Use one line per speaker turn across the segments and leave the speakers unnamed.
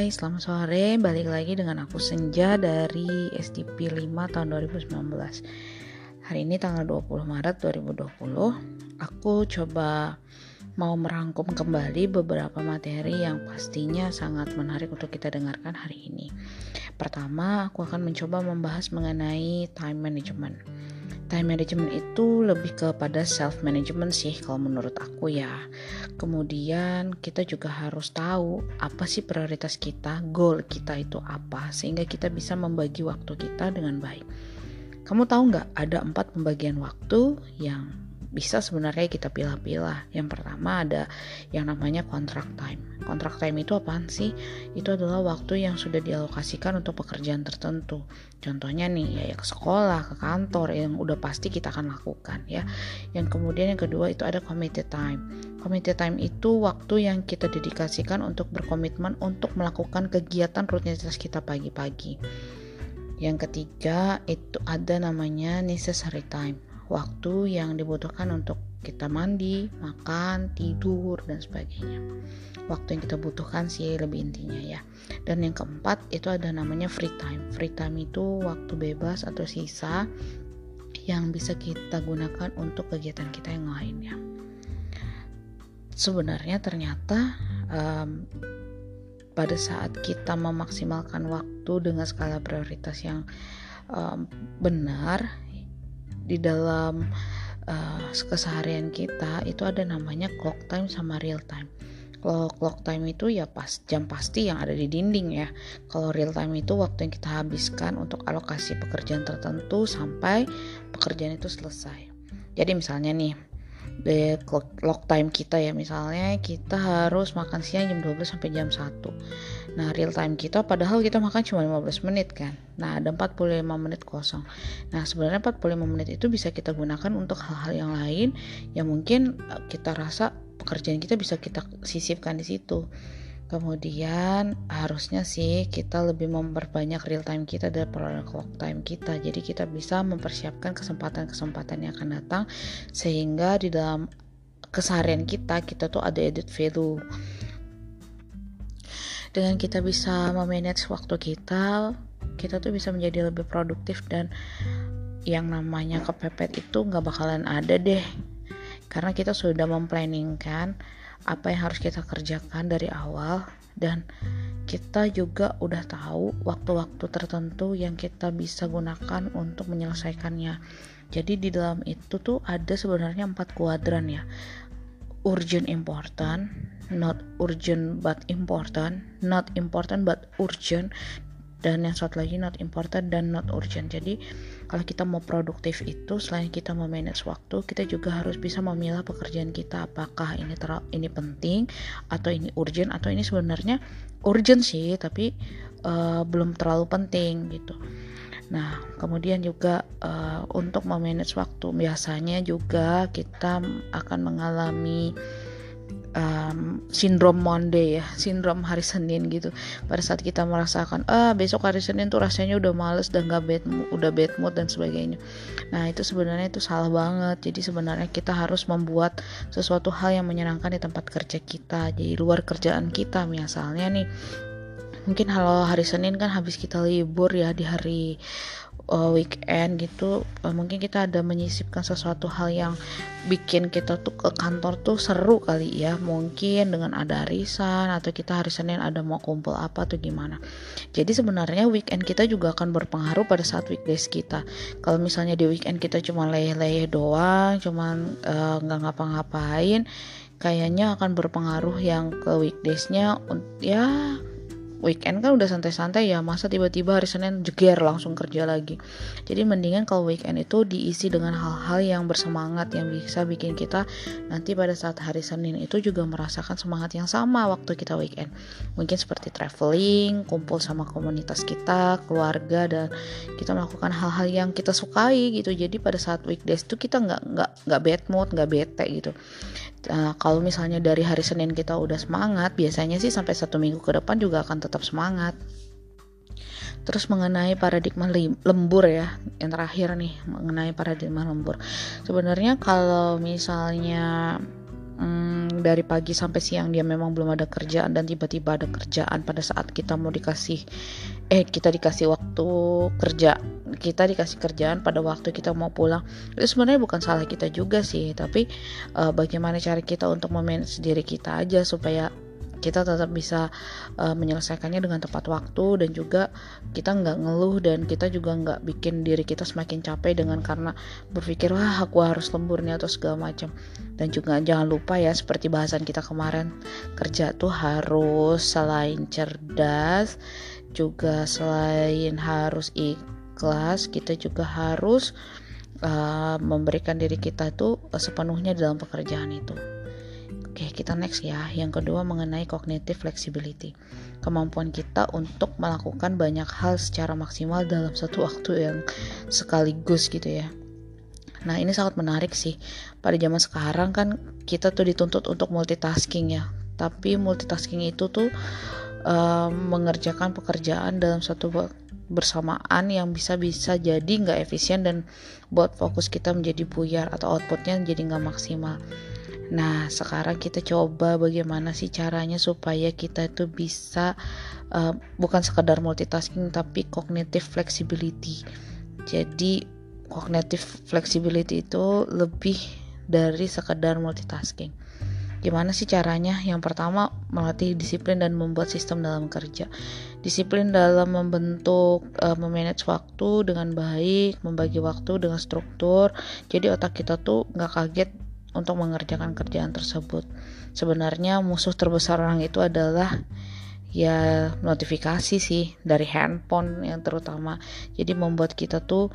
Hai, selamat sore. Balik lagi dengan aku Senja dari SDP 5 tahun 2019. Hari ini tanggal 20 Maret 2020. Aku coba mau merangkum kembali beberapa materi yang pastinya sangat menarik untuk kita dengarkan hari ini. Pertama, aku akan mencoba membahas mengenai time management time management itu lebih kepada self management sih kalau menurut aku ya. Kemudian kita juga harus tahu apa sih prioritas kita, goal kita itu apa sehingga kita bisa membagi waktu kita dengan baik. Kamu tahu nggak ada empat pembagian waktu yang bisa sebenarnya kita pilih-pilih. Yang pertama ada yang namanya contract time. Contract time itu apaan sih? Itu adalah waktu yang sudah dialokasikan untuk pekerjaan tertentu. Contohnya nih ya, ya ke sekolah, ke kantor yang udah pasti kita akan lakukan ya. Yang kemudian yang kedua itu ada committed time. Committed time itu waktu yang kita dedikasikan untuk berkomitmen untuk melakukan kegiatan rutinitas kita pagi-pagi. Yang ketiga itu ada namanya necessary time waktu yang dibutuhkan untuk kita mandi, makan, tidur, dan sebagainya. Waktu yang kita butuhkan sih lebih intinya ya. Dan yang keempat itu ada namanya free time. Free time itu waktu bebas atau sisa yang bisa kita gunakan untuk kegiatan kita yang lainnya. Sebenarnya ternyata um, pada saat kita memaksimalkan waktu dengan skala prioritas yang um, benar di dalam uh, keseharian kita itu ada namanya clock time sama real time. Kalau clock time itu ya pas jam pasti yang ada di dinding ya. Kalau real time itu waktu yang kita habiskan untuk alokasi pekerjaan tertentu sampai pekerjaan itu selesai. Jadi misalnya nih the clock, time kita ya misalnya kita harus makan siang jam 12 sampai jam 1 nah real time kita padahal kita makan cuma 15 menit kan nah ada 45 menit kosong nah sebenarnya 45 menit itu bisa kita gunakan untuk hal-hal yang lain yang mungkin eh, kita rasa pekerjaan kita bisa kita sisipkan di situ Kemudian harusnya sih kita lebih memperbanyak real time kita daripada clock time kita. Jadi kita bisa mempersiapkan kesempatan-kesempatan yang akan datang sehingga di dalam keseharian kita kita tuh ada edit value. Dengan kita bisa memanage waktu kita, kita tuh bisa menjadi lebih produktif dan yang namanya kepepet itu nggak bakalan ada deh karena kita sudah memplanningkan apa yang harus kita kerjakan dari awal dan kita juga udah tahu waktu-waktu tertentu yang kita bisa gunakan untuk menyelesaikannya. Jadi di dalam itu tuh ada sebenarnya empat kuadran ya. Urgent important, not urgent but important, not important but urgent, dan yang satu lagi not important dan not urgent. Jadi kalau kita mau produktif itu selain kita memanage waktu kita juga harus bisa memilah pekerjaan kita. Apakah ini ter ini penting atau ini urgent atau ini sebenarnya urgent sih tapi uh, belum terlalu penting gitu. Nah, kemudian juga uh, untuk memanage waktu biasanya juga kita akan mengalami um, sindrom Monday ya, sindrom hari Senin gitu. Pada saat kita merasakan ah besok hari Senin tuh rasanya udah males dan gak bad mood, udah bad mood dan sebagainya. Nah itu sebenarnya itu salah banget. Jadi sebenarnya kita harus membuat sesuatu hal yang menyenangkan di tempat kerja kita. Jadi luar kerjaan kita misalnya nih mungkin kalau hari Senin kan habis kita libur ya di hari uh, weekend gitu uh, mungkin kita ada menyisipkan sesuatu hal yang bikin kita tuh ke kantor tuh seru kali ya. Mungkin dengan ada arisan atau kita hari Senin ada mau kumpul apa tuh gimana. Jadi sebenarnya weekend kita juga akan berpengaruh pada saat weekdays kita. Kalau misalnya di weekend kita cuma leyeh-leyeh doang cuman uh, nggak uh, ngapa-ngapain kayaknya akan berpengaruh yang ke weekdaysnya ya weekend kan udah santai-santai ya masa tiba-tiba hari Senin jeger langsung kerja lagi. Jadi mendingan kalau weekend itu diisi dengan hal-hal yang bersemangat yang bisa bikin kita nanti pada saat hari Senin itu juga merasakan semangat yang sama waktu kita weekend. Mungkin seperti traveling kumpul sama komunitas kita keluarga dan kita melakukan hal-hal yang kita sukai gitu. Jadi pada saat weekdays itu kita nggak nggak nggak bad mood nggak bete gitu. Nah, kalau misalnya dari hari Senin kita udah semangat, biasanya sih sampai satu minggu ke depan juga akan tetap semangat. Terus mengenai paradigma lembur ya, yang terakhir nih mengenai paradigma lembur. Sebenarnya kalau misalnya hmm, dari pagi sampai siang dia memang belum ada kerjaan dan tiba-tiba ada kerjaan pada saat kita mau dikasih eh kita dikasih waktu kerja kita dikasih kerjaan pada waktu kita mau pulang itu sebenarnya bukan salah kita juga sih tapi uh, bagaimana cara kita untuk memanage diri kita aja supaya kita tetap bisa uh, menyelesaikannya dengan tepat waktu dan juga kita nggak ngeluh dan kita juga nggak bikin diri kita semakin capek dengan karena berpikir wah aku harus lembur nih atau segala macam dan juga jangan lupa ya seperti bahasan kita kemarin kerja tuh harus selain cerdas juga selain harus ikhlas kita juga harus uh, memberikan diri kita itu sepenuhnya dalam pekerjaan itu. Oke, kita next ya. Yang kedua mengenai cognitive flexibility. Kemampuan kita untuk melakukan banyak hal secara maksimal dalam satu waktu yang sekaligus gitu ya. Nah, ini sangat menarik sih. Pada zaman sekarang kan kita tuh dituntut untuk multitasking ya. Tapi multitasking itu tuh um, mengerjakan pekerjaan dalam satu bersamaan yang bisa bisa jadi nggak efisien dan buat fokus kita menjadi buyar atau outputnya jadi nggak maksimal. Nah, sekarang kita coba bagaimana sih caranya supaya kita itu bisa uh, bukan sekedar multitasking tapi cognitive flexibility. Jadi cognitive flexibility itu lebih dari sekedar multitasking. Gimana sih caranya? Yang pertama, melatih disiplin dan membuat sistem dalam kerja. Disiplin dalam membentuk, uh, memanage waktu dengan baik, membagi waktu dengan struktur. Jadi otak kita tuh nggak kaget untuk mengerjakan kerjaan tersebut. Sebenarnya musuh terbesar orang itu adalah ya notifikasi sih dari handphone yang terutama. Jadi membuat kita tuh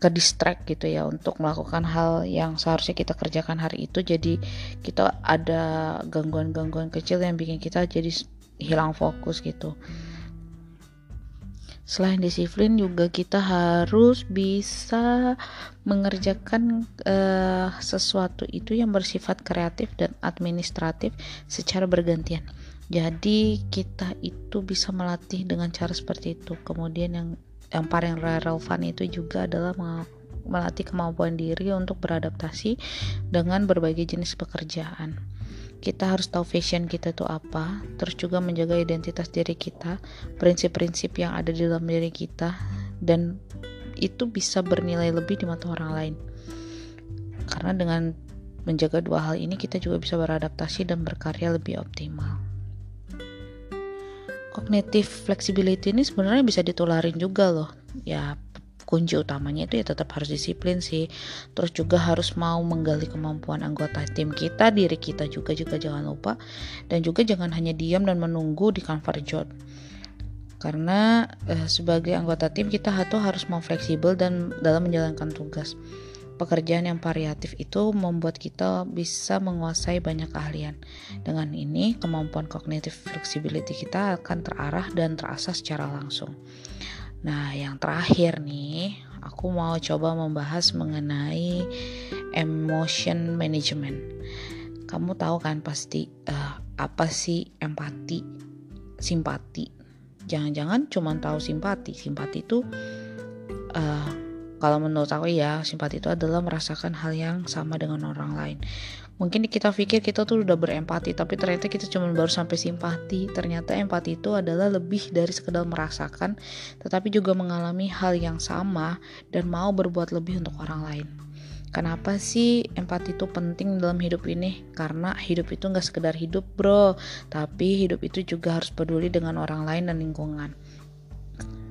ke distract gitu ya untuk melakukan hal yang seharusnya kita kerjakan hari itu jadi kita ada gangguan-gangguan kecil yang bikin kita jadi hilang fokus gitu. Selain disiplin juga kita harus bisa mengerjakan uh, sesuatu itu yang bersifat kreatif dan administratif secara bergantian. Jadi kita itu bisa melatih dengan cara seperti itu. Kemudian yang yang paling relevan itu juga adalah melatih kemampuan diri untuk beradaptasi dengan berbagai jenis pekerjaan kita harus tahu fashion kita itu apa, terus juga menjaga identitas diri kita, prinsip-prinsip yang ada di dalam diri kita, dan itu bisa bernilai lebih di mata orang lain. Karena dengan menjaga dua hal ini, kita juga bisa beradaptasi dan berkarya lebih optimal. Cognitive flexibility ini sebenarnya bisa ditularin juga loh. Ya, kunci utamanya itu ya tetap harus disiplin sih terus juga harus mau menggali kemampuan anggota tim kita diri kita juga juga jangan lupa dan juga jangan hanya diam dan menunggu di comfort zone karena eh, sebagai anggota tim kita tuh harus mau fleksibel dan dalam menjalankan tugas pekerjaan yang variatif itu membuat kita bisa menguasai banyak keahlian. Dengan ini, kemampuan kognitif flexibility kita akan terarah dan terasa secara langsung. Nah, yang terakhir nih, aku mau coba membahas mengenai emotion management. Kamu tahu kan pasti uh, apa sih empati, simpati? Jangan-jangan cuma tahu simpati. Simpati itu uh, kalau menurut aku ya, simpati itu adalah merasakan hal yang sama dengan orang lain mungkin kita pikir kita tuh udah berempati tapi ternyata kita cuma baru sampai simpati ternyata empati itu adalah lebih dari sekedar merasakan tetapi juga mengalami hal yang sama dan mau berbuat lebih untuk orang lain Kenapa sih empati itu penting dalam hidup ini? Karena hidup itu nggak sekedar hidup bro, tapi hidup itu juga harus peduli dengan orang lain dan lingkungan.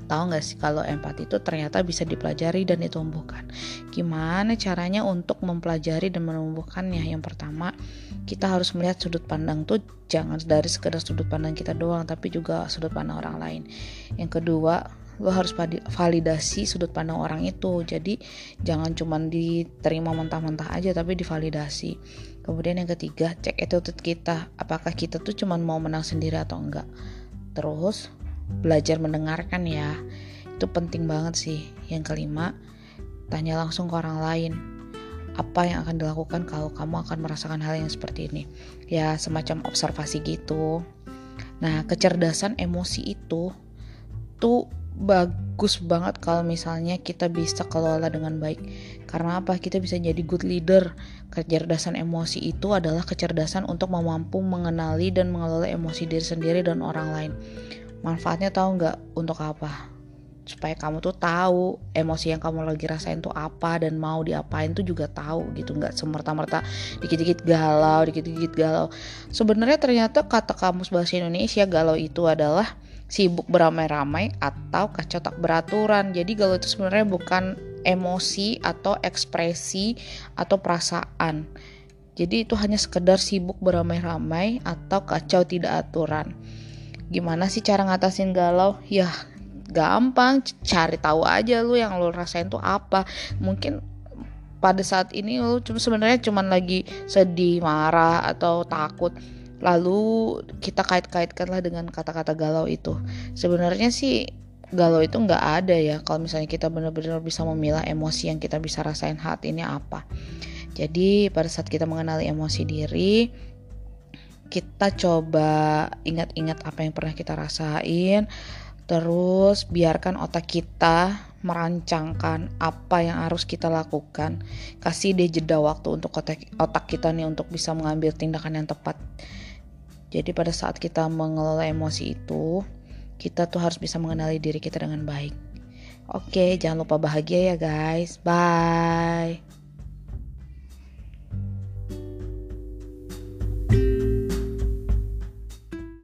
Tahu nggak sih kalau empati itu ternyata bisa dipelajari dan ditumbuhkan. Gimana caranya untuk mempelajari dan menumbuhkannya? Yang pertama, kita harus melihat sudut pandang tuh jangan dari sekedar sudut pandang kita doang, tapi juga sudut pandang orang lain. Yang kedua, lo harus validasi sudut pandang orang itu jadi jangan cuma diterima mentah-mentah aja tapi divalidasi kemudian yang ketiga cek attitude kita apakah kita tuh cuma mau menang sendiri atau enggak terus belajar mendengarkan ya itu penting banget sih yang kelima tanya langsung ke orang lain apa yang akan dilakukan kalau kamu akan merasakan hal yang seperti ini ya semacam observasi gitu nah kecerdasan emosi itu tuh bagus banget kalau misalnya kita bisa kelola dengan baik. Karena apa? Kita bisa jadi good leader. Kecerdasan emosi itu adalah kecerdasan untuk mampu mengenali dan mengelola emosi diri sendiri dan orang lain. Manfaatnya tahu nggak untuk apa? Supaya kamu tuh tahu emosi yang kamu lagi rasain tuh apa dan mau diapain tuh juga tahu gitu nggak semerta-merta dikit-dikit galau dikit-dikit galau sebenarnya ternyata kata kamus bahasa Indonesia galau itu adalah sibuk beramai-ramai atau kacau tak beraturan. Jadi galau itu sebenarnya bukan emosi atau ekspresi atau perasaan. Jadi itu hanya sekedar sibuk beramai-ramai atau kacau tidak aturan. Gimana sih cara ngatasin galau? Ya gampang, cari tahu aja lu yang lu rasain tuh apa. Mungkin pada saat ini lu cuma sebenarnya cuman lagi sedih, marah atau takut lalu kita kait-kaitkanlah dengan kata-kata galau itu sebenarnya sih galau itu nggak ada ya kalau misalnya kita benar-benar bisa memilah emosi yang kita bisa rasain saat ini apa jadi pada saat kita mengenali emosi diri kita coba ingat-ingat apa yang pernah kita rasain terus biarkan otak kita merancangkan apa yang harus kita lakukan kasih deh jeda waktu untuk otak, otak kita nih untuk bisa mengambil tindakan yang tepat jadi pada saat kita mengelola emosi itu, kita tuh harus bisa mengenali diri kita dengan baik. Oke, jangan lupa bahagia ya guys. Bye.